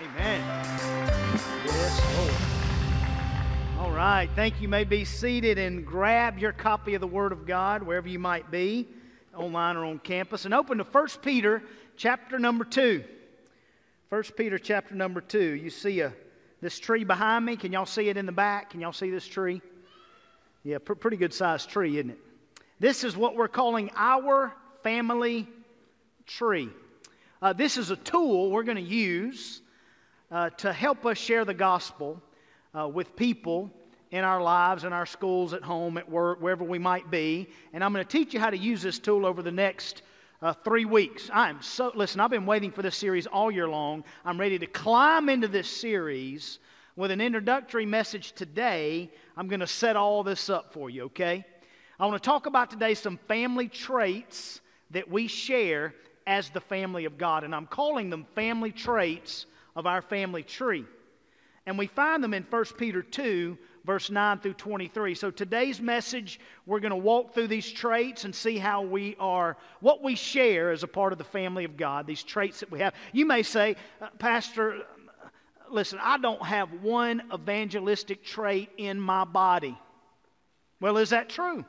Amen. Yes, Lord. All right. Thank you. May be seated and grab your copy of the Word of God wherever you might be, online or on campus, and open to 1 Peter chapter number 2. 1 Peter chapter number 2. You see a, this tree behind me. Can y'all see it in the back? Can y'all see this tree? Yeah, pr- pretty good sized tree, isn't it? This is what we're calling our family tree. Uh, this is a tool we're going to use uh, to help us share the gospel uh, with people in our lives, in our schools, at home, at work, wherever we might be. And I'm going to teach you how to use this tool over the next uh, three weeks. I'm so, listen, I've been waiting for this series all year long. I'm ready to climb into this series with an introductory message today. I'm going to set all this up for you, okay? I want to talk about today some family traits that we share as the family of God. And I'm calling them family traits of our family tree. And we find them in 1 Peter 2, verse 9 through 23. So today's message, we're going to walk through these traits and see how we are, what we share as a part of the family of God, these traits that we have. You may say, uh, Pastor, listen, I don't have one evangelistic trait in my body. Well, is that true?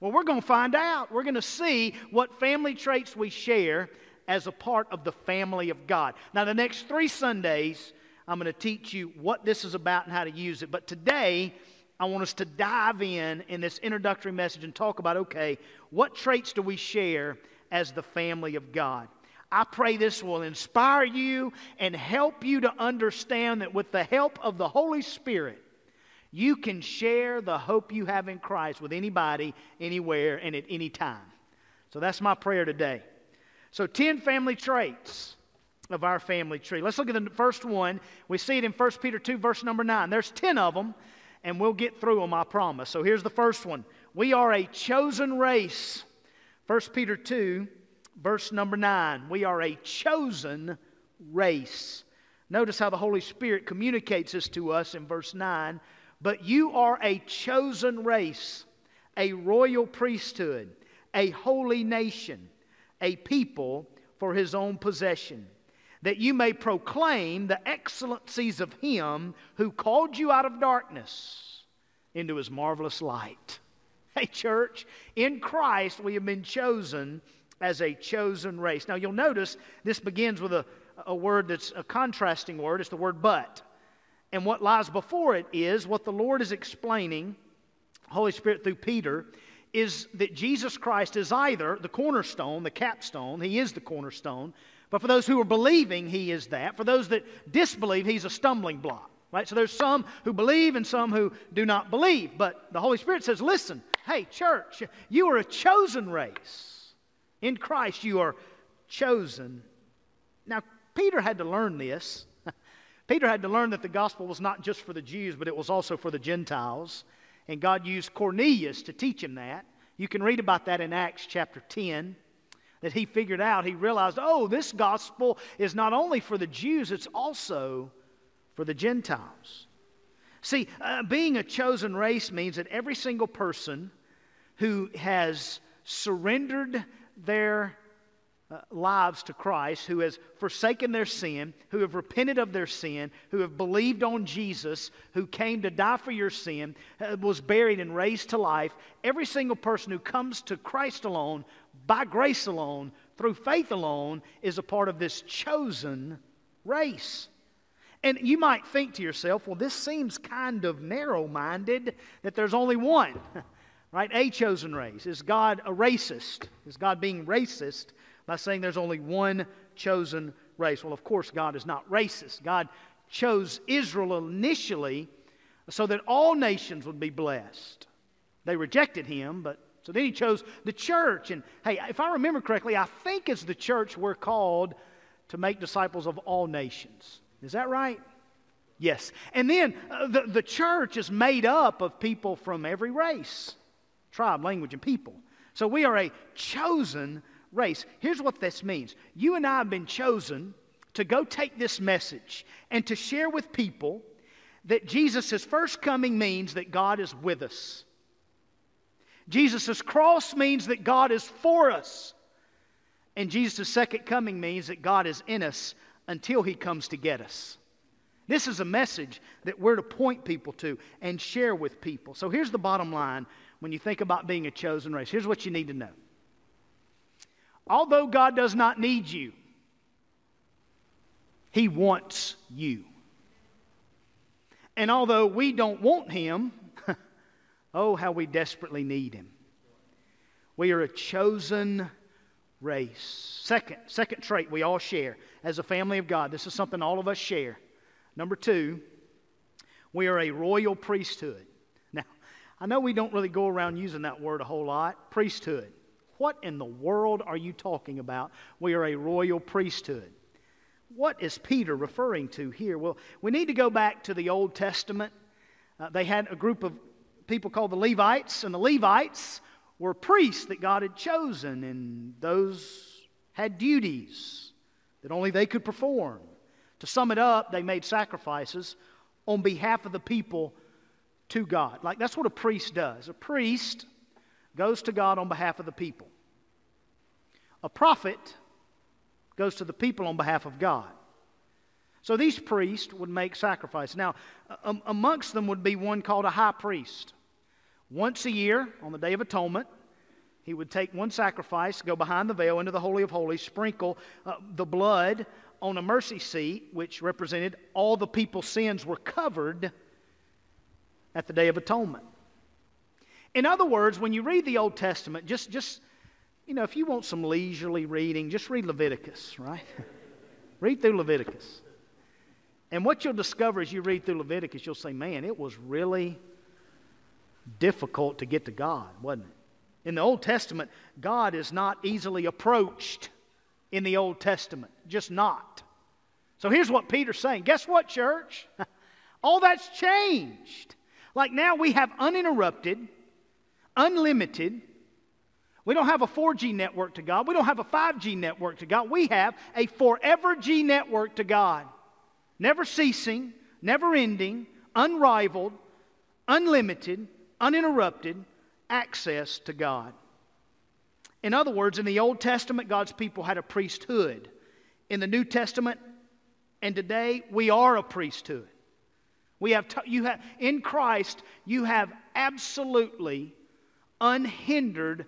Well, we're going to find out. We're going to see what family traits we share as a part of the family of God. Now, the next three Sundays, I'm going to teach you what this is about and how to use it. But today, I want us to dive in in this introductory message and talk about okay, what traits do we share as the family of God? I pray this will inspire you and help you to understand that with the help of the Holy Spirit, you can share the hope you have in Christ with anybody, anywhere, and at any time. So that's my prayer today. So, 10 family traits of our family tree. Let's look at the first one. We see it in 1 Peter 2, verse number 9. There's 10 of them, and we'll get through them, I promise. So, here's the first one We are a chosen race. 1 Peter 2, verse number 9. We are a chosen race. Notice how the Holy Spirit communicates this to us in verse 9. But you are a chosen race, a royal priesthood, a holy nation a people for his own possession, that you may proclaim the excellencies of him who called you out of darkness into his marvelous light. Hey, church, in Christ we have been chosen as a chosen race. Now, you'll notice this begins with a, a word that's a contrasting word. It's the word but. And what lies before it is what the Lord is explaining, Holy Spirit through Peter, is that Jesus Christ is either the cornerstone, the capstone, he is the cornerstone, but for those who are believing, he is that. For those that disbelieve, he's a stumbling block. Right? So there's some who believe and some who do not believe. But the Holy Spirit says, listen, hey, church, you are a chosen race. In Christ, you are chosen. Now, Peter had to learn this. Peter had to learn that the gospel was not just for the Jews, but it was also for the Gentiles. And God used Cornelius to teach him that. You can read about that in Acts chapter 10. That he figured out, he realized, oh, this gospel is not only for the Jews, it's also for the Gentiles. See, uh, being a chosen race means that every single person who has surrendered their uh, lives to Christ, who has forsaken their sin, who have repented of their sin, who have believed on Jesus, who came to die for your sin, uh, was buried and raised to life, every single person who comes to Christ alone, by grace alone, through faith alone, is a part of this chosen race. And you might think to yourself, well, this seems kind of narrow minded that there's only one, right? A chosen race. Is God a racist? Is God being racist? By saying there's only one chosen race. Well, of course, God is not racist. God chose Israel initially so that all nations would be blessed. They rejected him, but so then he chose the church. And hey, if I remember correctly, I think as the church we're called to make disciples of all nations. Is that right? Yes. And then uh, the, the church is made up of people from every race, tribe, language, and people. So we are a chosen race. Here's what this means you and I have been chosen to go take this message and to share with people that Jesus' first coming means that God is with us. Jesus' cross means that God is for us. And Jesus' second coming means that God is in us until he comes to get us. This is a message that we're to point people to and share with people. So here's the bottom line when you think about being a chosen race. Here's what you need to know. Although God does not need you, He wants you. And although we don't want Him, oh, how we desperately need Him. We are a chosen race. Second, second trait we all share as a family of God. This is something all of us share. Number two, we are a royal priesthood. Now, I know we don't really go around using that word a whole lot priesthood. What in the world are you talking about? We are a royal priesthood. What is Peter referring to here? Well, we need to go back to the Old Testament. Uh, they had a group of people called the Levites, and the Levites were priests that God had chosen, and those had duties that only they could perform. To sum it up, they made sacrifices on behalf of the people to God. Like that's what a priest does. A priest goes to God on behalf of the people. A prophet goes to the people on behalf of God. So these priests would make sacrifice. Now, amongst them would be one called a high priest. Once a year, on the Day of Atonement, he would take one sacrifice, go behind the veil into the Holy of Holies, sprinkle uh, the blood on a mercy seat, which represented all the people's sins were covered at the Day of Atonement. In other words, when you read the Old Testament, just, just you know, if you want some leisurely reading, just read Leviticus, right? read through Leviticus. And what you'll discover as you read through Leviticus, you'll say, man, it was really difficult to get to God, wasn't it? In the Old Testament, God is not easily approached in the Old Testament, just not. So here's what Peter's saying. Guess what, church? All that's changed. Like now we have uninterrupted, unlimited, we don't have a 4G network to God. We don't have a 5G network to God. We have a forever G network to God. Never ceasing, never ending, unrivaled, unlimited, uninterrupted access to God. In other words, in the Old Testament, God's people had a priesthood. In the New Testament and today, we are a priesthood. We have, t- you have in Christ, you have absolutely unhindered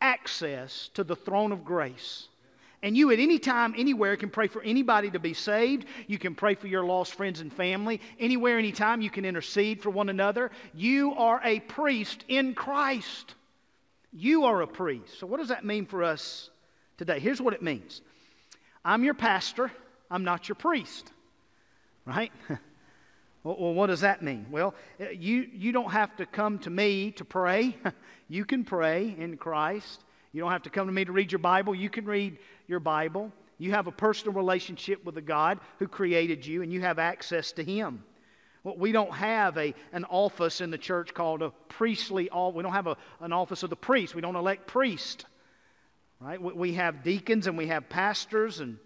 access to the throne of grace. And you, at any time, anywhere, can pray for anybody to be saved. You can pray for your lost friends and family. Anywhere, anytime, you can intercede for one another. You are a priest in Christ. You are a priest. So, what does that mean for us today? Here's what it means I'm your pastor, I'm not your priest. Right? Well, what does that mean? Well, uh, you, you don't have to come to me to pray. you can pray in Christ. You don't have to come to me to read your Bible. You can read your Bible. You have a personal relationship with the God who created you, and you have access to Him. Well, we don't have a, an office in the church called a priestly office. We don't have a, an office of the priest. We don't elect priests. Right? We have deacons and we have pastors, and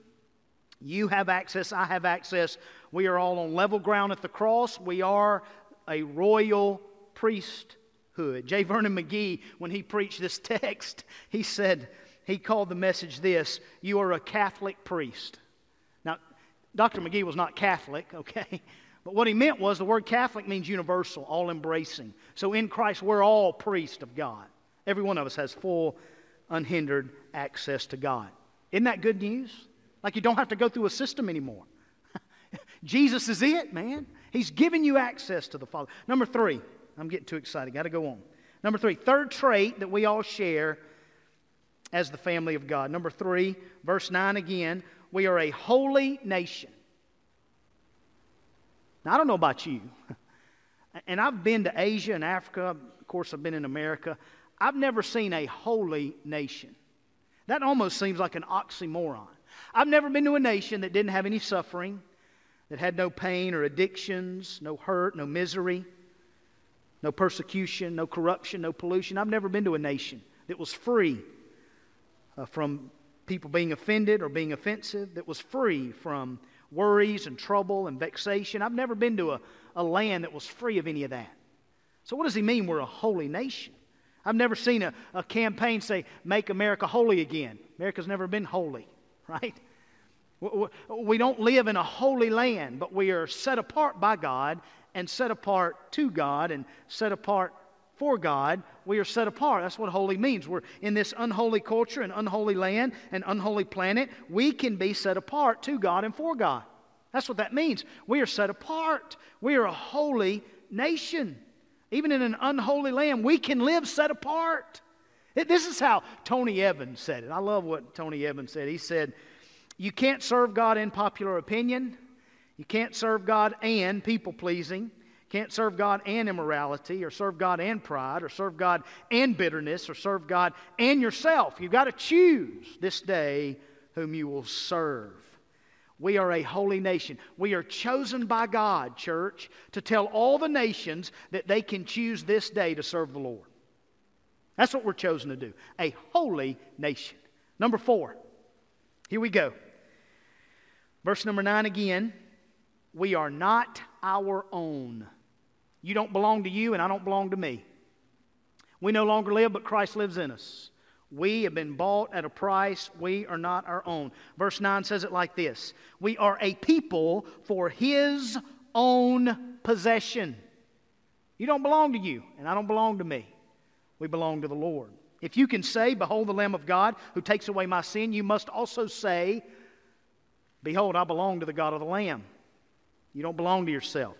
you have access. I have access. We are all on level ground at the cross. We are a royal priesthood. J. Vernon McGee, when he preached this text, he said, he called the message this You are a Catholic priest. Now, Dr. McGee was not Catholic, okay? But what he meant was the word Catholic means universal, all embracing. So in Christ, we're all priests of God. Every one of us has full, unhindered access to God. Isn't that good news? Like you don't have to go through a system anymore. Jesus is it, man. He's giving you access to the Father. Number three, I'm getting too excited. Got to go on. Number three, third trait that we all share as the family of God. Number three, verse 9 again, we are a holy nation. Now, I don't know about you, and I've been to Asia and Africa. Of course, I've been in America. I've never seen a holy nation. That almost seems like an oxymoron. I've never been to a nation that didn't have any suffering, that had no pain or addictions, no hurt, no misery, no persecution, no corruption, no pollution. I've never been to a nation that was free uh, from people being offended or being offensive, that was free from worries and trouble and vexation. I've never been to a, a land that was free of any of that. So, what does he mean we're a holy nation? I've never seen a, a campaign say, Make America holy again. America's never been holy, right? We don't live in a holy land, but we are set apart by God and set apart to God and set apart for God. We are set apart. That's what holy means. We're in this unholy culture and unholy land and unholy planet. We can be set apart to God and for God. That's what that means. We are set apart. We are a holy nation. Even in an unholy land, we can live set apart. This is how Tony Evans said it. I love what Tony Evans said. He said, You can't serve God in popular opinion, you can't serve God and people pleasing. Can't serve God and immorality, or serve God and pride, or serve God and bitterness, or serve God and yourself. You've got to choose this day whom you will serve. We are a holy nation. We are chosen by God, church, to tell all the nations that they can choose this day to serve the Lord. That's what we're chosen to do a holy nation. Number four, here we go. Verse number nine again. We are not our own. You don't belong to you, and I don't belong to me. We no longer live, but Christ lives in us. We have been bought at a price. We are not our own. Verse 9 says it like this We are a people for His own possession. You don't belong to you, and I don't belong to me. We belong to the Lord. If you can say, Behold the Lamb of God who takes away my sin, you must also say, Behold, I belong to the God of the Lamb. You don't belong to yourself,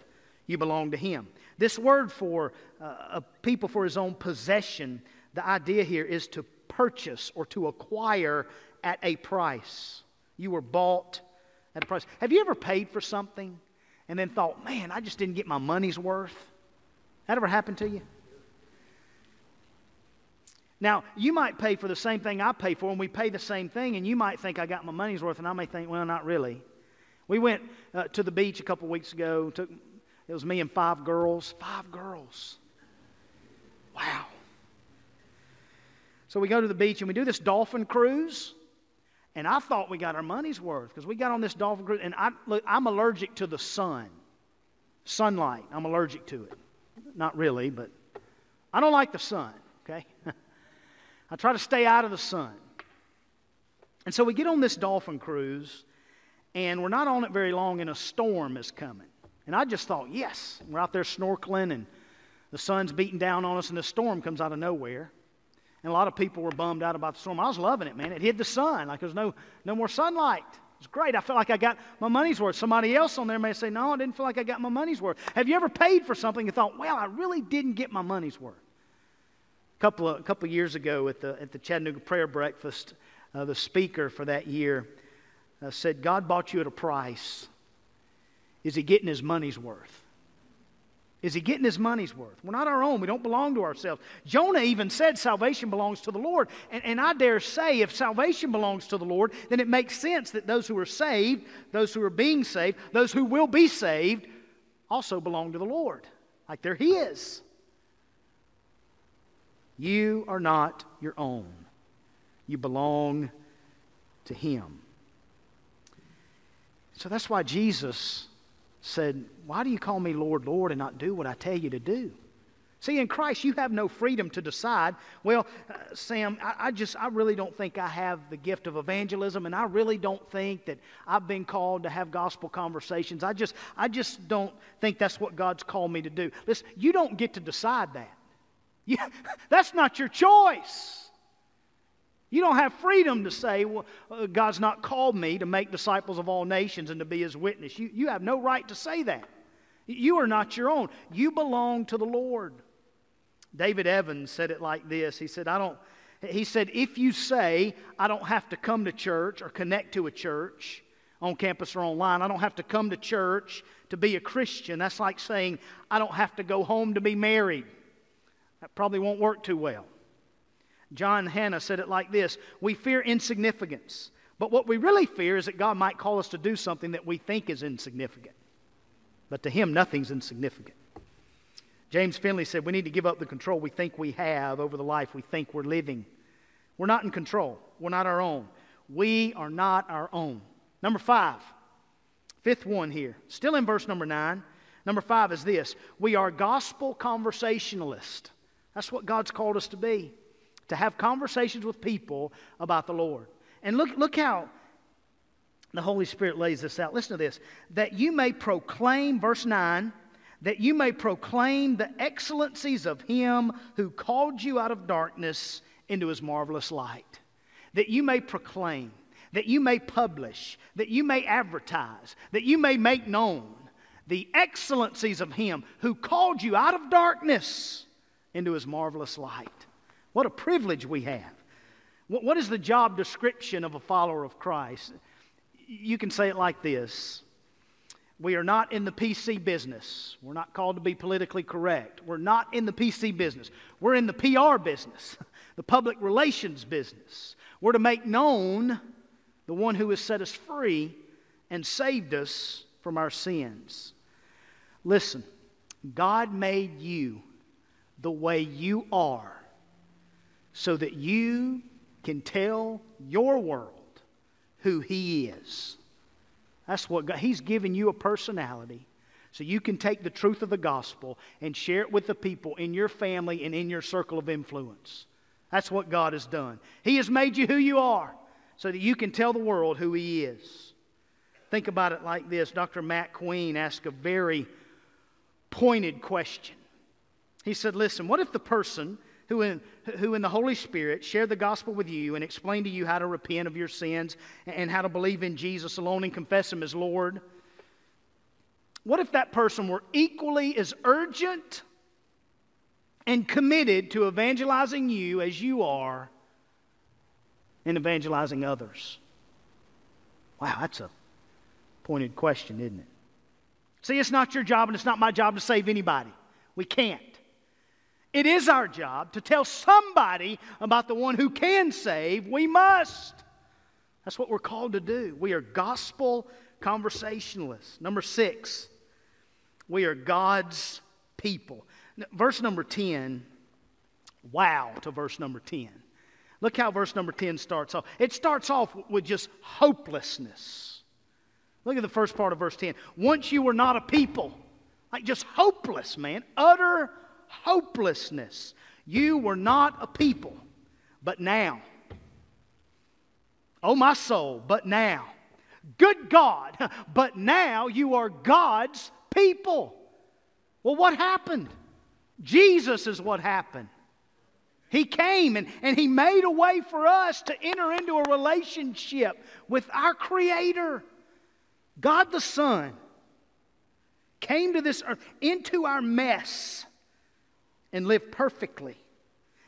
you belong to Him. This word for uh, a people for His own possession, the idea here is to purchase or to acquire at a price. You were bought at a price. Have you ever paid for something and then thought, man, I just didn't get my money's worth? That ever happened to you? Now, you might pay for the same thing I pay for, and we pay the same thing, and you might think I got my money's worth, and I may think, well, not really. We went uh, to the beach a couple weeks ago. Took, it was me and five girls. Five girls. Wow. So we go to the beach and we do this dolphin cruise. And I thought we got our money's worth because we got on this dolphin cruise. And I, look, I'm allergic to the sun, sunlight. I'm allergic to it. Not really, but I don't like the sun, okay? I try to stay out of the sun. And so we get on this dolphin cruise, and we're not on it very long, and a storm is coming. And I just thought, yes, we're out there snorkeling, and the sun's beating down on us, and the storm comes out of nowhere. And a lot of people were bummed out about the storm. I was loving it, man. It hid the sun. Like there's no, no more sunlight. It's great. I felt like I got my money's worth. Somebody else on there may say, No, I didn't feel like I got my money's worth. Have you ever paid for something and thought, Well, I really didn't get my money's worth? A couple of, a couple of years ago at the, at the Chattanooga Prayer Breakfast, uh, the speaker for that year uh, said, God bought you at a price. Is he getting his money's worth? Is he getting his money's worth? We're not our own. We don't belong to ourselves. Jonah even said salvation belongs to the Lord. And, and I dare say, if salvation belongs to the Lord, then it makes sense that those who are saved, those who are being saved, those who will be saved, also belong to the Lord. Like they're His. You are not your own, you belong to Him. So that's why Jesus said, Why do you call me Lord, Lord, and not do what I tell you to do? See, in Christ, you have no freedom to decide, well, uh, Sam, I, I, just, I really don't think I have the gift of evangelism, and I really don't think that I've been called to have gospel conversations. I just, I just don't think that's what God's called me to do. Listen, you don't get to decide that. You, that's not your choice. You don't have freedom to say, well, uh, God's not called me to make disciples of all nations and to be his witness. You, you have no right to say that. You are not your own. You belong to the Lord. David Evans said it like this. He said, I don't, he said, if you say, I don't have to come to church or connect to a church on campus or online, I don't have to come to church to be a Christian, that's like saying, I don't have to go home to be married. That probably won't work too well. John Hannah said it like this We fear insignificance, but what we really fear is that God might call us to do something that we think is insignificant. But to Him, nothing's insignificant. James Finley said we need to give up the control we think we have over the life we think we're living. We're not in control, we're not our own. We are not our own. Number five, fifth one here, still in verse number nine. Number five is this we are gospel conversationalists. That's what God's called us to be to have conversations with people about the Lord. And look, look how the Holy Spirit lays this out. Listen to this that you may proclaim, verse 9, that you may proclaim the excellencies of Him who called you out of darkness into His marvelous light. That you may proclaim, that you may publish, that you may advertise, that you may make known the excellencies of Him who called you out of darkness into His marvelous light. What a privilege we have. What is the job description of a follower of Christ? You can say it like this We are not in the PC business. We're not called to be politically correct. We're not in the PC business. We're in the PR business, the public relations business. We're to make known the one who has set us free and saved us from our sins. Listen, God made you the way you are so that you can tell your world who He is. That's what God, He's given you a personality so you can take the truth of the gospel and share it with the people in your family and in your circle of influence. That's what God has done. He has made you who you are so that you can tell the world who He is. Think about it like this Dr. Matt Queen asked a very pointed question. He said, Listen, what if the person who in, who in the Holy Spirit shared the gospel with you and explained to you how to repent of your sins and how to believe in Jesus alone and confess Him as Lord. What if that person were equally as urgent and committed to evangelizing you as you are in evangelizing others? Wow, that's a pointed question, isn't it? See, it's not your job and it's not my job to save anybody. We can't. It is our job to tell somebody about the one who can save. We must. That's what we're called to do. We are gospel conversationalists. Number six, we are God's people. Verse number 10, wow to verse number 10. Look how verse number 10 starts off. It starts off with just hopelessness. Look at the first part of verse 10. Once you were not a people, like just hopeless, man, utter hopelessness. You were not a people, but now. Oh, my soul, but now. Good God, but now you are God's people. Well, what happened? Jesus is what happened. He came and, and He made a way for us to enter into a relationship with our Creator. God the Son came to this earth, into our mess and lived perfectly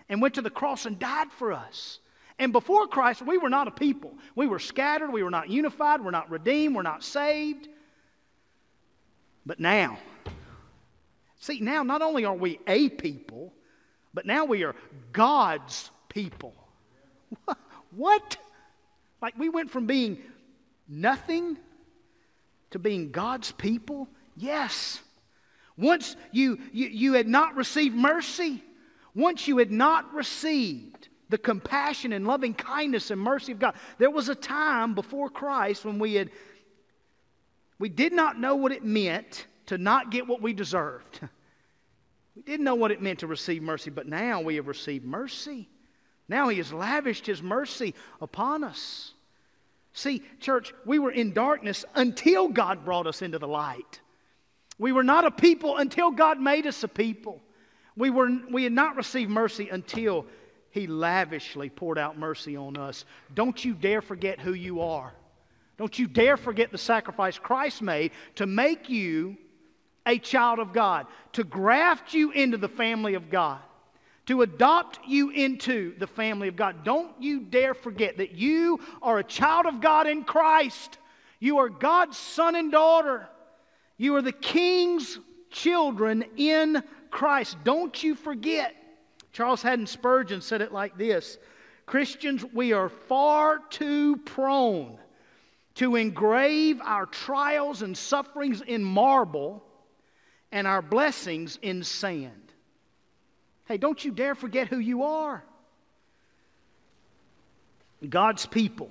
and went to the cross and died for us. And before Christ, we were not a people. We were scattered, we were not unified, we're not redeemed, we're not saved. But now, see, now not only are we a people, but now we are God's people. What? Like we went from being nothing to being God's people? Yes. Once you, you, you had not received mercy, once you had not received the compassion and loving kindness and mercy of God, there was a time before Christ when we had we did not know what it meant to not get what we deserved. We didn't know what it meant to receive mercy, but now we have received mercy. Now He has lavished His mercy upon us. See, church, we were in darkness until God brought us into the light. We were not a people until God made us a people. We, were, we had not received mercy until He lavishly poured out mercy on us. Don't you dare forget who you are. Don't you dare forget the sacrifice Christ made to make you a child of God, to graft you into the family of God, to adopt you into the family of God. Don't you dare forget that you are a child of God in Christ. You are God's son and daughter. You are the king's children in Christ. Don't you forget. Charles Haddon Spurgeon said it like this Christians, we are far too prone to engrave our trials and sufferings in marble and our blessings in sand. Hey, don't you dare forget who you are. God's people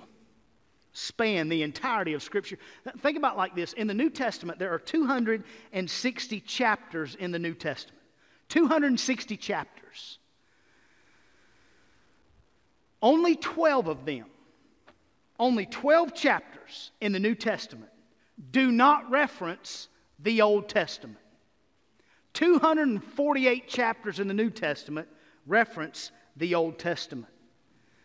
span the entirety of Scripture. Think about like this in the New Testament, there are 260 chapters in the New Testament. 260 chapters. Only 12 of them only 12 chapters in the New Testament do not reference the Old Testament. 248 chapters in the New Testament reference the Old Testament.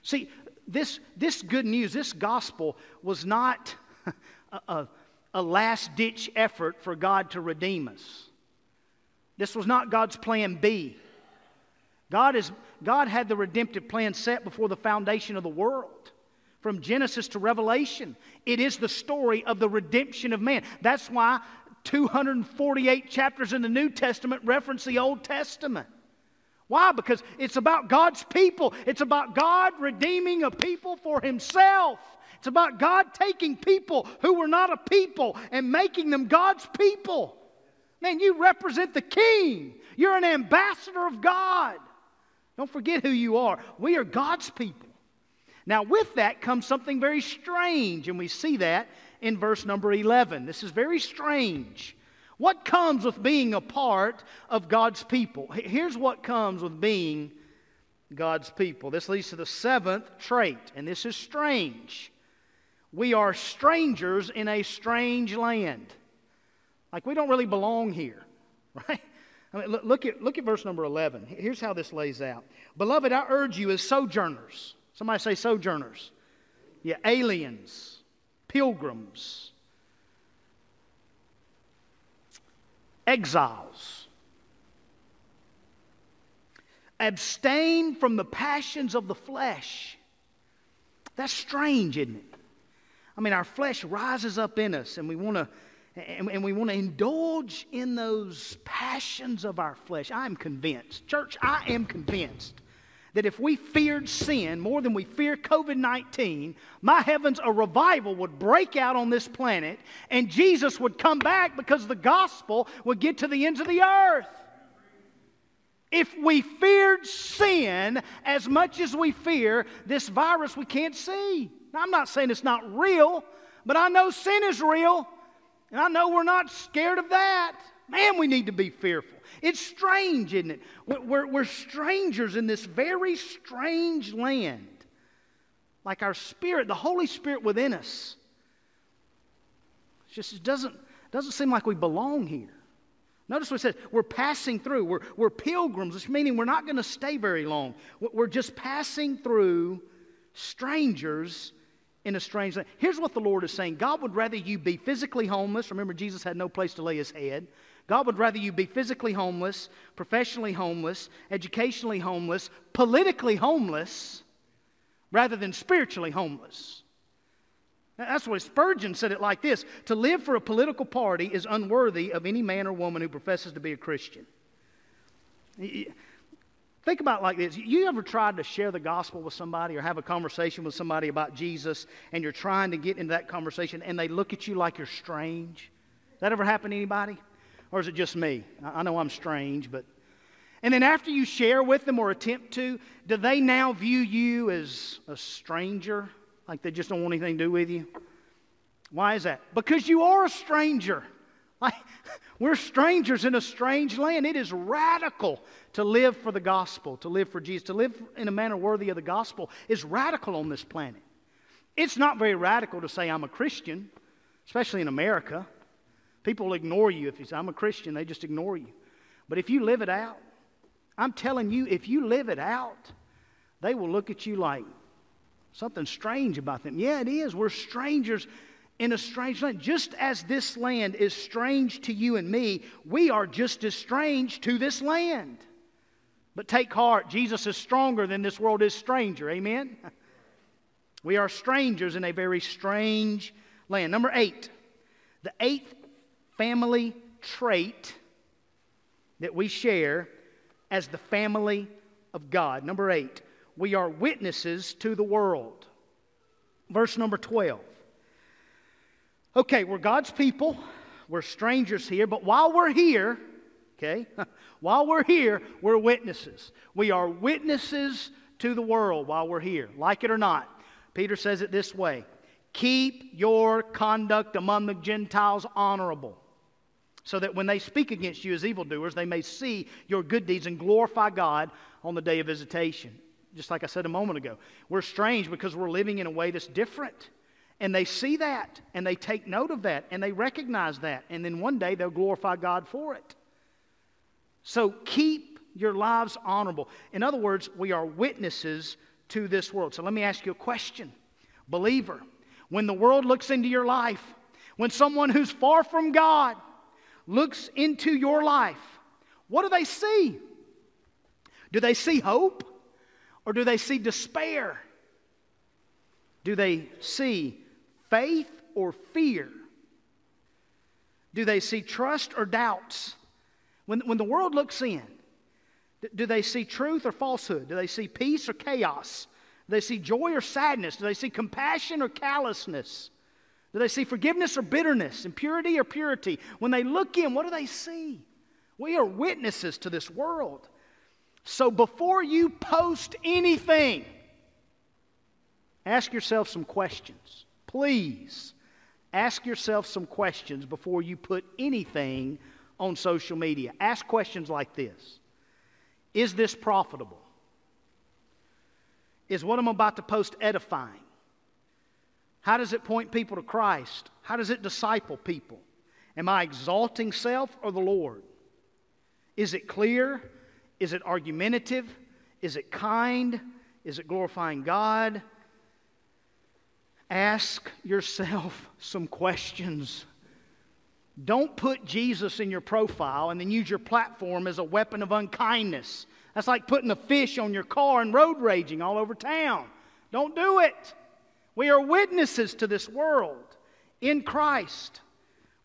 See, this, this good news, this gospel was not a, a, last ditch effort for God to redeem us. This was not God's plan B. God, is, God had the redemptive plan set before the foundation of the world. From Genesis to Revelation, it is the story of the redemption of man. That's why 248 chapters in the New Testament reference the Old Testament. Why? Because it's about God's people. It's about God redeeming a people for Himself. It's about God taking people who were not a people and making them God's people. Man, you represent the King. You're an ambassador of God. Don't forget who you are. We are God's people. Now, with that comes something very strange, and we see that in verse number 11. This is very strange. What comes with being a part of God's people? Here's what comes with being God's people. This leads to the seventh trait, and this is strange. We are strangers in a strange land. Like we don't really belong here, right? I mean, look, at, look at verse number 11. Here's how this lays out Beloved, I urge you as sojourners. Somebody say sojourners. Yeah, aliens, pilgrims exiles. Abstain from the passions of the flesh. That's strange, isn't it? I mean, our flesh rises up in us and we want to and, we want to indulge in those passions of our flesh. I am convinced, church, I am convinced that if we feared sin more than we fear COVID 19, my heavens, a revival would break out on this planet and Jesus would come back because the gospel would get to the ends of the earth. If we feared sin as much as we fear this virus we can't see, now, I'm not saying it's not real, but I know sin is real, and I know we're not scared of that. Man, we need to be fearful. It's strange, isn't it? We're, we're strangers in this very strange land. Like our spirit, the Holy Spirit within us. It's just, it doesn't, doesn't seem like we belong here. Notice what it says we're passing through. We're, we're pilgrims, which meaning we're not going to stay very long. We're just passing through strangers in a strange land. Here's what the Lord is saying God would rather you be physically homeless. Remember, Jesus had no place to lay his head. God would rather you be physically homeless, professionally homeless, educationally homeless, politically homeless, rather than spiritually homeless. That's why Spurgeon said it like this To live for a political party is unworthy of any man or woman who professes to be a Christian. Think about like this. You ever tried to share the gospel with somebody or have a conversation with somebody about Jesus and you're trying to get into that conversation and they look at you like you're strange? That ever happen to anybody? Or is it just me? I know I'm strange, but. And then after you share with them or attempt to, do they now view you as a stranger? Like they just don't want anything to do with you? Why is that? Because you are a stranger. Like, we're strangers in a strange land. It is radical to live for the gospel, to live for Jesus, to live in a manner worthy of the gospel is radical on this planet. It's not very radical to say I'm a Christian, especially in America. People ignore you if you say, I'm a Christian, they just ignore you. But if you live it out, I'm telling you, if you live it out, they will look at you like something strange about them. Yeah, it is. We're strangers in a strange land. Just as this land is strange to you and me, we are just as strange to this land. But take heart, Jesus is stronger than this world is stranger. Amen? We are strangers in a very strange land. Number eight, the eighth family trait that we share as the family of God. Number eight, we are witnesses to the world. Verse number 12. Okay, we're God's people, we're strangers here, but while we're here, okay, while we're here, we're witnesses. We are witnesses to the world while we're here, like it or not. Peter says it this way Keep your conduct among the Gentiles honorable so that when they speak against you as evildoers, they may see your good deeds and glorify God on the day of visitation. Just like I said a moment ago, we're strange because we're living in a way that's different. And they see that and they take note of that and they recognize that. And then one day they'll glorify God for it. So keep your lives honorable. In other words, we are witnesses to this world. So let me ask you a question. Believer, when the world looks into your life, when someone who's far from God looks into your life, what do they see? Do they see hope or do they see despair? Do they see faith or fear? Do they see trust or doubts? When, when the world looks in, do they see truth or falsehood? Do they see peace or chaos? Do they see joy or sadness? Do they see compassion or callousness? Do they see forgiveness or bitterness, impurity or purity? When they look in, what do they see? We are witnesses to this world. So before you post anything, ask yourself some questions. Please ask yourself some questions before you put anything on social media. Ask questions like this Is this profitable? Is what I'm about to post edifying? How does it point people to Christ? How does it disciple people? Am I exalting self or the Lord? Is it clear? Is it argumentative? Is it kind? Is it glorifying God? Ask yourself some questions. Don't put Jesus in your profile and then use your platform as a weapon of unkindness. That's like putting a fish on your car and road raging all over town. Don't do it. We are witnesses to this world in Christ.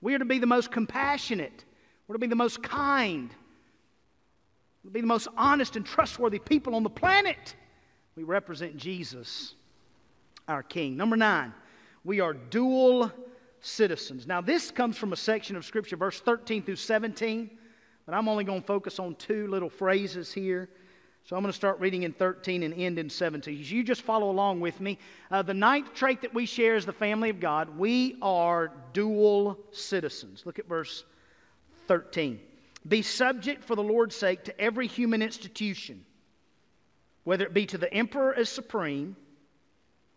We are to be the most compassionate, we're to be the most kind, we're to be the most honest and trustworthy people on the planet. We represent Jesus our King. Number nine, we are dual citizens. Now, this comes from a section of Scripture, verse 13 through 17, but I'm only going to focus on two little phrases here. So I'm going to start reading in 13 and end in 17. You just follow along with me. Uh, the ninth trait that we share as the family of God, we are dual citizens. Look at verse 13. Be subject for the Lord's sake to every human institution, whether it be to the emperor as supreme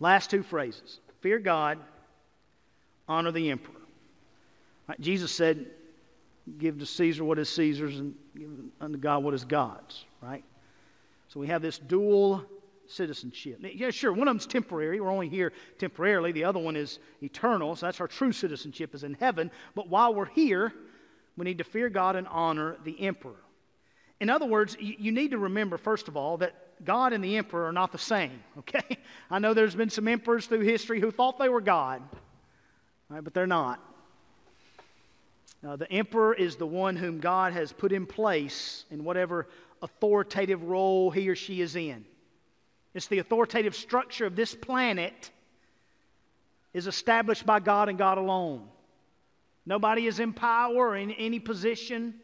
Last two phrases fear God, honor the emperor. Right, Jesus said, Give to Caesar what is Caesar's and give unto God what is God's, right? So we have this dual citizenship. Yeah, sure, one of them's temporary. We're only here temporarily. The other one is eternal. So that's our true citizenship is in heaven. But while we're here, we need to fear God and honor the emperor. In other words, you, you need to remember, first of all, that God and the emperor are not the same, okay? I know there's been some emperors through history who thought they were God, right, but they're not. Uh, the emperor is the one whom God has put in place in whatever authoritative role he or she is in. It's the authoritative structure of this planet is established by God and God alone. Nobody is in power or in any position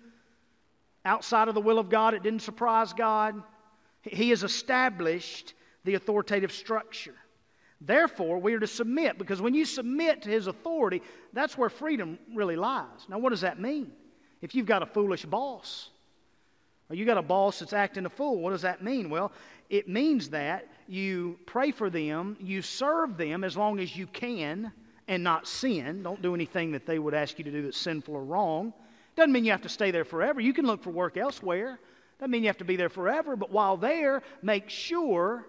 outside of the will of God. It didn't surprise God. He has established the authoritative structure. Therefore, we are to submit because when you submit to his authority, that's where freedom really lies. Now, what does that mean? If you've got a foolish boss, or you got a boss that's acting a fool, what does that mean? Well, it means that you pray for them, you serve them as long as you can and not sin. Don't do anything that they would ask you to do that's sinful or wrong. Doesn't mean you have to stay there forever. You can look for work elsewhere. Doesn't mean you have to be there forever, but while there, make sure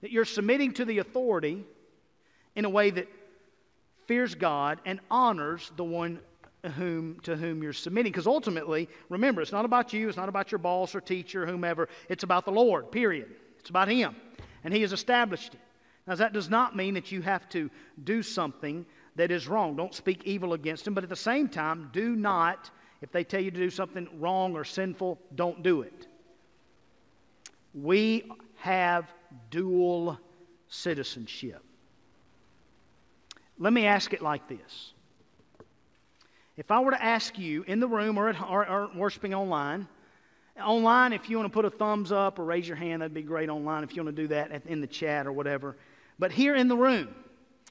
that you're submitting to the authority in a way that fears God and honors the one whom, to whom you're submitting. Because ultimately, remember, it's not about you, it's not about your boss or teacher, whomever. It's about the Lord, period. It's about Him. And He has established it. Now, that does not mean that you have to do something that is wrong. Don't speak evil against Him, but at the same time, do not if they tell you to do something wrong or sinful, don't do it. We have dual citizenship. Let me ask it like this. If I were to ask you in the room or, at, or, or worshiping online, online, if you want to put a thumbs up or raise your hand, that'd be great online if you want to do that in the chat or whatever. But here in the room,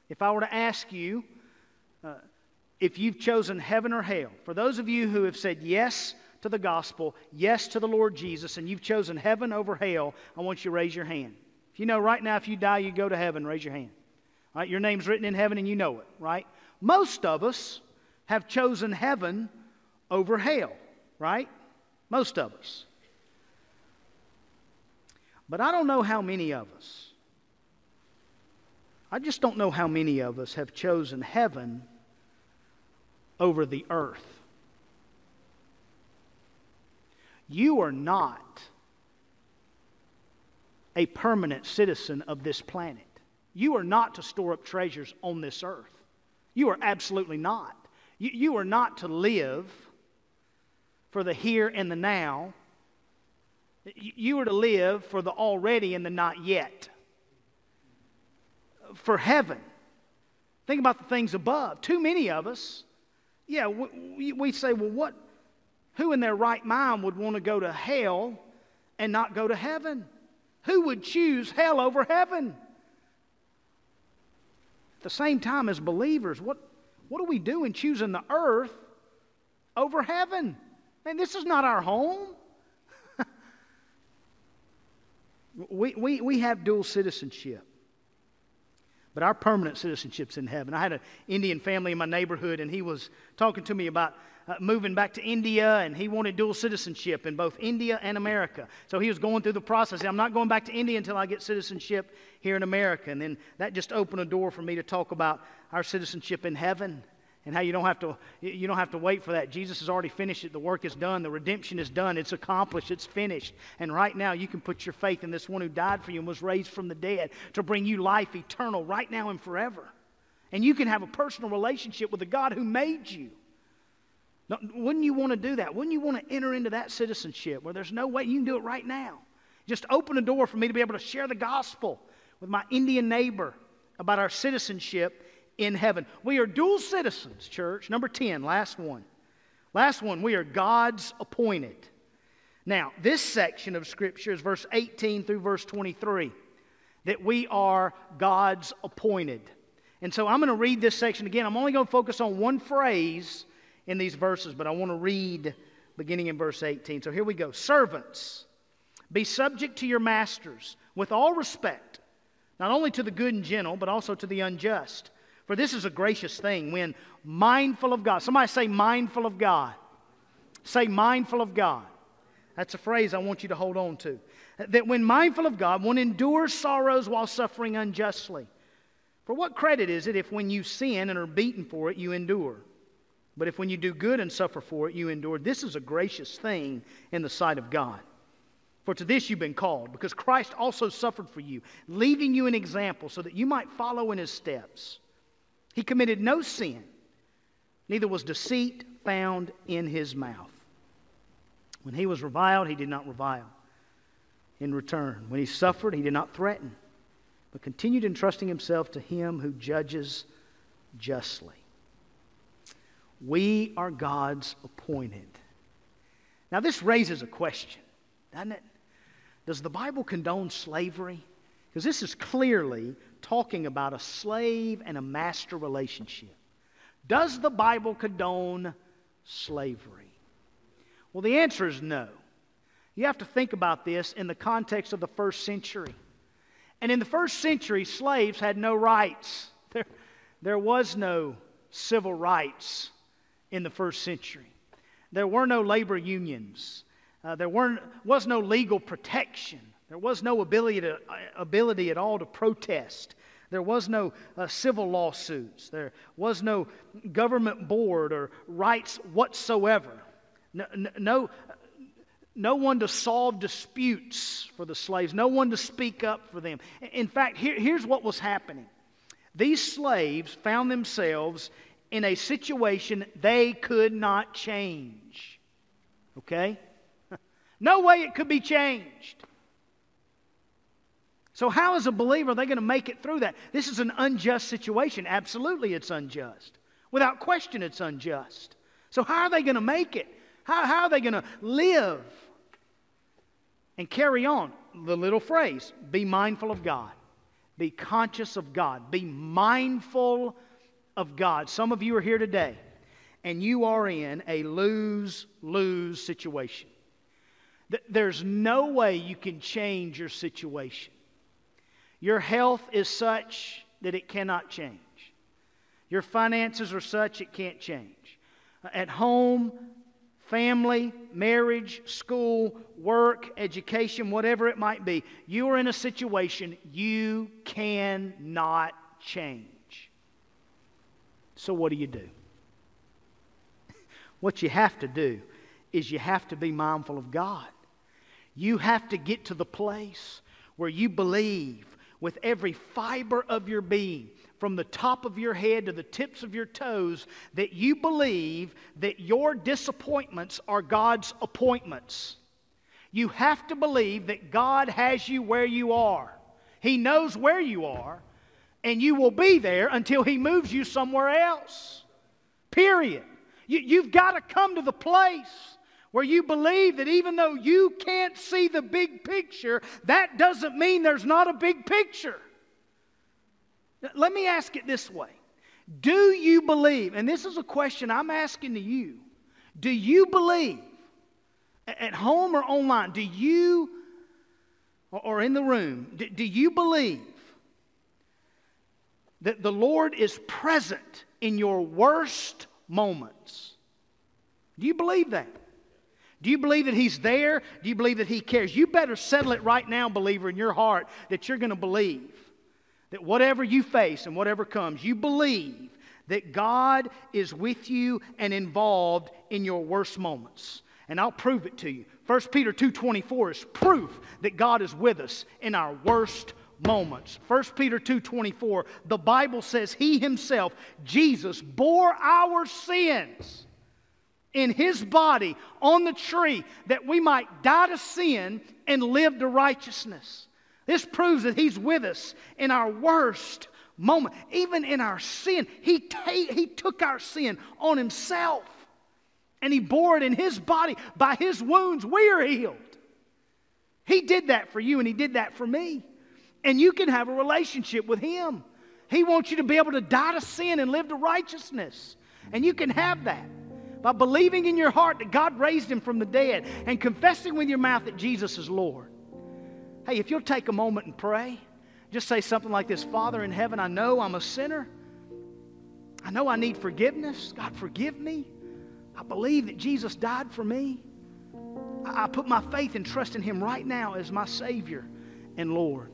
if I were to ask you uh, if you've chosen heaven or hell, for those of you who have said yes to the gospel, yes to the Lord Jesus, and you've chosen heaven over hell, I want you to raise your hand. If you know right now, if you die, you go to heaven, raise your hand. Right? Your name's written in heaven and you know it, right? Most of us have chosen heaven over hell, right? Most of us. But I don't know how many of us. I just don't know how many of us have chosen heaven over the earth. You are not a permanent citizen of this planet. You are not to store up treasures on this earth. You are absolutely not. You, you are not to live for the here and the now. You are to live for the already and the not yet. For heaven. Think about the things above. Too many of us, yeah, we, we say, well, what, who in their right mind would want to go to hell and not go to heaven? Who would choose hell over heaven? At the same time, as believers, what, what do we do in choosing the earth over heaven? Man, this is not our home. we, we, we have dual citizenship. But our permanent citizenship's in heaven. I had an Indian family in my neighborhood, and he was talking to me about uh, moving back to India, and he wanted dual citizenship in both India and America. So he was going through the process. I'm not going back to India until I get citizenship here in America. And then that just opened a door for me to talk about our citizenship in heaven and how you don't have to you don't have to wait for that. Jesus has already finished it. The work is done. The redemption is done. It's accomplished. It's finished. And right now you can put your faith in this one who died for you and was raised from the dead to bring you life eternal right now and forever. And you can have a personal relationship with the god who made you. Now, wouldn't you want to do that? Wouldn't you want to enter into that citizenship where there's no way? You can do it right now. Just open a door for me to be able to share the gospel with my indian neighbor about our citizenship in heaven. We are dual citizens, church. Number 10, last one. Last one, we are God's appointed. Now, this section of Scripture is verse 18 through verse 23 that we are God's appointed. And so I'm going to read this section again. I'm only going to focus on one phrase in these verses, but I want to read beginning in verse 18. So here we go. Servants, be subject to your masters with all respect, not only to the good and gentle, but also to the unjust. For this is a gracious thing when mindful of God. Somebody say, mindful of God. Say, mindful of God. That's a phrase I want you to hold on to. That when mindful of God, one endures sorrows while suffering unjustly. For what credit is it if when you sin and are beaten for it, you endure? But if when you do good and suffer for it, you endure, this is a gracious thing in the sight of God. For to this you've been called, because Christ also suffered for you, leaving you an example so that you might follow in his steps. He committed no sin, neither was deceit found in his mouth. When he was reviled, he did not revile in return. When he suffered, he did not threaten, but continued entrusting himself to him who judges justly. We are God's appointed. Now, this raises a question, doesn't it? Does the Bible condone slavery? Because this is clearly talking about a slave and a master relationship. Does the Bible condone slavery? Well, the answer is no. You have to think about this in the context of the first century. And in the first century, slaves had no rights. There, there was no civil rights in the first century. There were no labor unions. Uh, there weren't, was no legal protection. There was no ability, to, ability at all to protest. There was no uh, civil lawsuits. There was no government board or rights whatsoever. No, no, no one to solve disputes for the slaves, no one to speak up for them. In fact, here, here's what was happening these slaves found themselves in a situation they could not change. Okay? No way it could be changed. So, how is a believer, are they going to make it through that? This is an unjust situation. Absolutely, it's unjust. Without question, it's unjust. So, how are they going to make it? How, how are they going to live and carry on? The little phrase be mindful of God, be conscious of God, be mindful of God. Some of you are here today and you are in a lose lose situation. There's no way you can change your situation. Your health is such that it cannot change. Your finances are such it can't change. At home, family, marriage, school, work, education, whatever it might be, you are in a situation you cannot change. So, what do you do? What you have to do is you have to be mindful of God. You have to get to the place where you believe with every fiber of your being, from the top of your head to the tips of your toes, that you believe that your disappointments are God's appointments. You have to believe that God has you where you are. He knows where you are, and you will be there until He moves you somewhere else. Period. You, have got to come to the place where you believe that even though you can't see the big picture, that doesn't mean there's not a big picture. Let me ask it this way Do you believe, and this is a question I'm asking to you, do you believe at home or online, do you, or in the room, do you believe that the Lord is present in your worst moments? Do you believe that? Do you believe that He's there? Do you believe that He cares? You better settle it right now, believer, in your heart that you're going to believe that whatever you face and whatever comes, you believe that God is with you and involved in your worst moments. And I'll prove it to you. 1 Peter 2:24 is proof that God is with us in our worst moments. 1 Peter 2:24, the Bible says he himself, Jesus, bore our sins in his body on the tree that we might die to sin and live to righteousness. This proves that he's with us in our worst moment, even in our sin. He, ta- he took our sin on himself and he bore it in his body. By his wounds, we are healed. He did that for you and he did that for me. And you can have a relationship with him. He wants you to be able to die to sin and live to righteousness. And you can have that by believing in your heart that God raised him from the dead and confessing with your mouth that Jesus is Lord. Hey, if you'll take a moment and pray, just say something like this Father in heaven, I know I'm a sinner. I know I need forgiveness. God, forgive me. I believe that Jesus died for me. I put my faith and trust in Him right now as my Savior and Lord.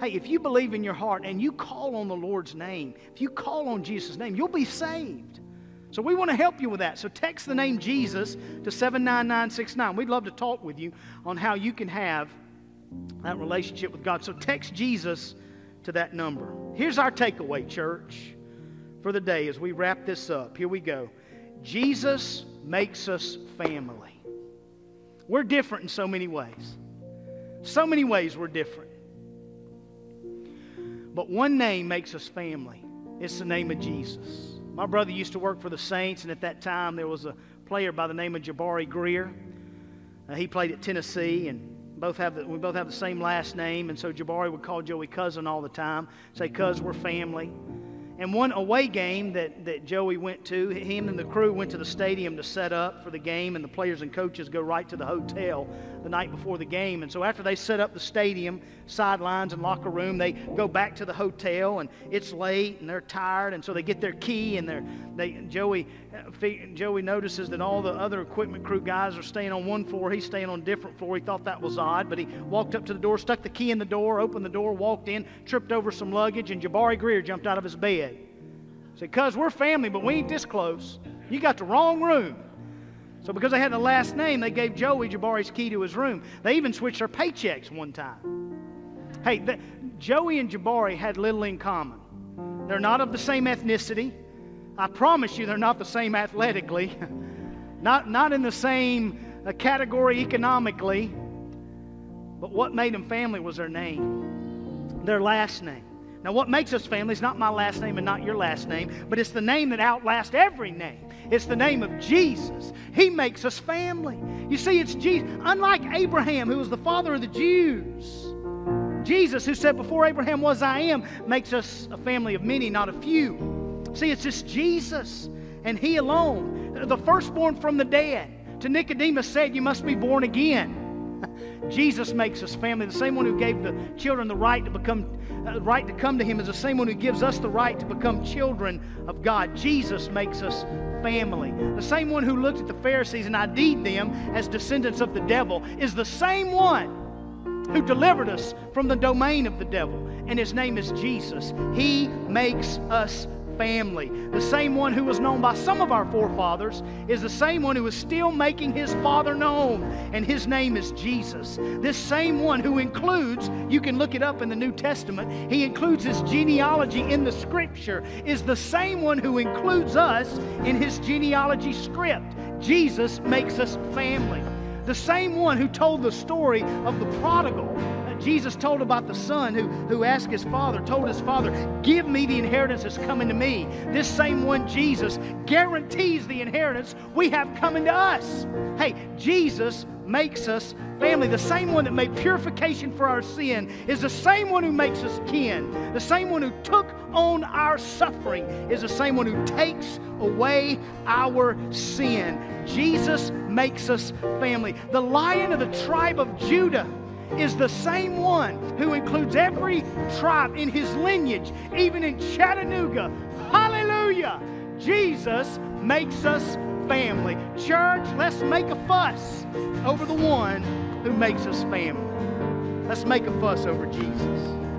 Hey, if you believe in your heart and you call on the Lord's name, if you call on Jesus' name, you'll be saved. So we want to help you with that. So text the name Jesus to 79969. We'd love to talk with you on how you can have that relationship with God. So text Jesus to that number. Here's our takeaway, church, for the day as we wrap this up. Here we go. Jesus makes us family. We're different in so many ways. So many ways we're different. But one name makes us family. It's the name of Jesus. My brother used to work for the Saints, and at that time there was a player by the name of Jabari Greer. Uh, he played at Tennessee, and both have the, we both have the same last name, and so Jabari would call Joey cousin all the time, say, "Cuz we're family." And one away game that, that Joey went to, him and the crew went to the stadium to set up for the game, and the players and coaches go right to the hotel the night before the game. And so after they set up the stadium, sidelines and locker room, they go back to the hotel, and it's late, and they're tired, and so they get their key, and they're, they Joey Joey notices that all the other equipment crew guys are staying on one floor. He's staying on a different floor. He thought that was odd, but he walked up to the door, stuck the key in the door, opened the door, walked in, tripped over some luggage, and Jabari Greer jumped out of his bed. Said, Cuz we're family, but we ain't this close. You got the wrong room. So, because they had the last name, they gave Joey Jabari's key to his room. They even switched their paychecks one time. Hey, the, Joey and Jabari had little in common. They're not of the same ethnicity. I promise you, they're not the same athletically, not, not in the same uh, category economically. But what made them family was their name. their last name. Now, what makes us family is not my last name and not your last name, but it's the name that outlasts every name. It's the name of Jesus. He makes us family. You see, it's Jesus. Unlike Abraham, who was the father of the Jews, Jesus, who said, Before Abraham was, I am, makes us a family of many, not a few. See, it's just Jesus and He alone, the firstborn from the dead. To Nicodemus said, You must be born again. Jesus makes us family. The same one who gave the children the right to become uh, right to come to him is the same one who gives us the right to become children of God. Jesus makes us family. The same one who looked at the Pharisees and ID'd them as descendants of the devil is the same one who delivered us from the domain of the devil. And his name is Jesus. He makes us family. The same one who was known by some of our forefathers is the same one who is still making his Father known, and his name is Jesus. This same one who includes, you can look it up in the New Testament, he includes his genealogy in the Scripture, is the same one who includes us in his genealogy script. Jesus makes us family. The same one who told the story of the prodigal Jesus told about the son who, who asked his father, told his father, Give me the inheritance that's coming to me. This same one, Jesus, guarantees the inheritance we have coming to us. Hey, Jesus makes us family. The same one that made purification for our sin is the same one who makes us kin. The same one who took on our suffering is the same one who takes away our sin. Jesus makes us family. The lion of the tribe of Judah is the same one who includes every tribe in his lineage, even in Chattanooga. Hallelujah! Jesus makes us family. Church, let's make a fuss over the one who makes us family. Let's make a fuss over Jesus.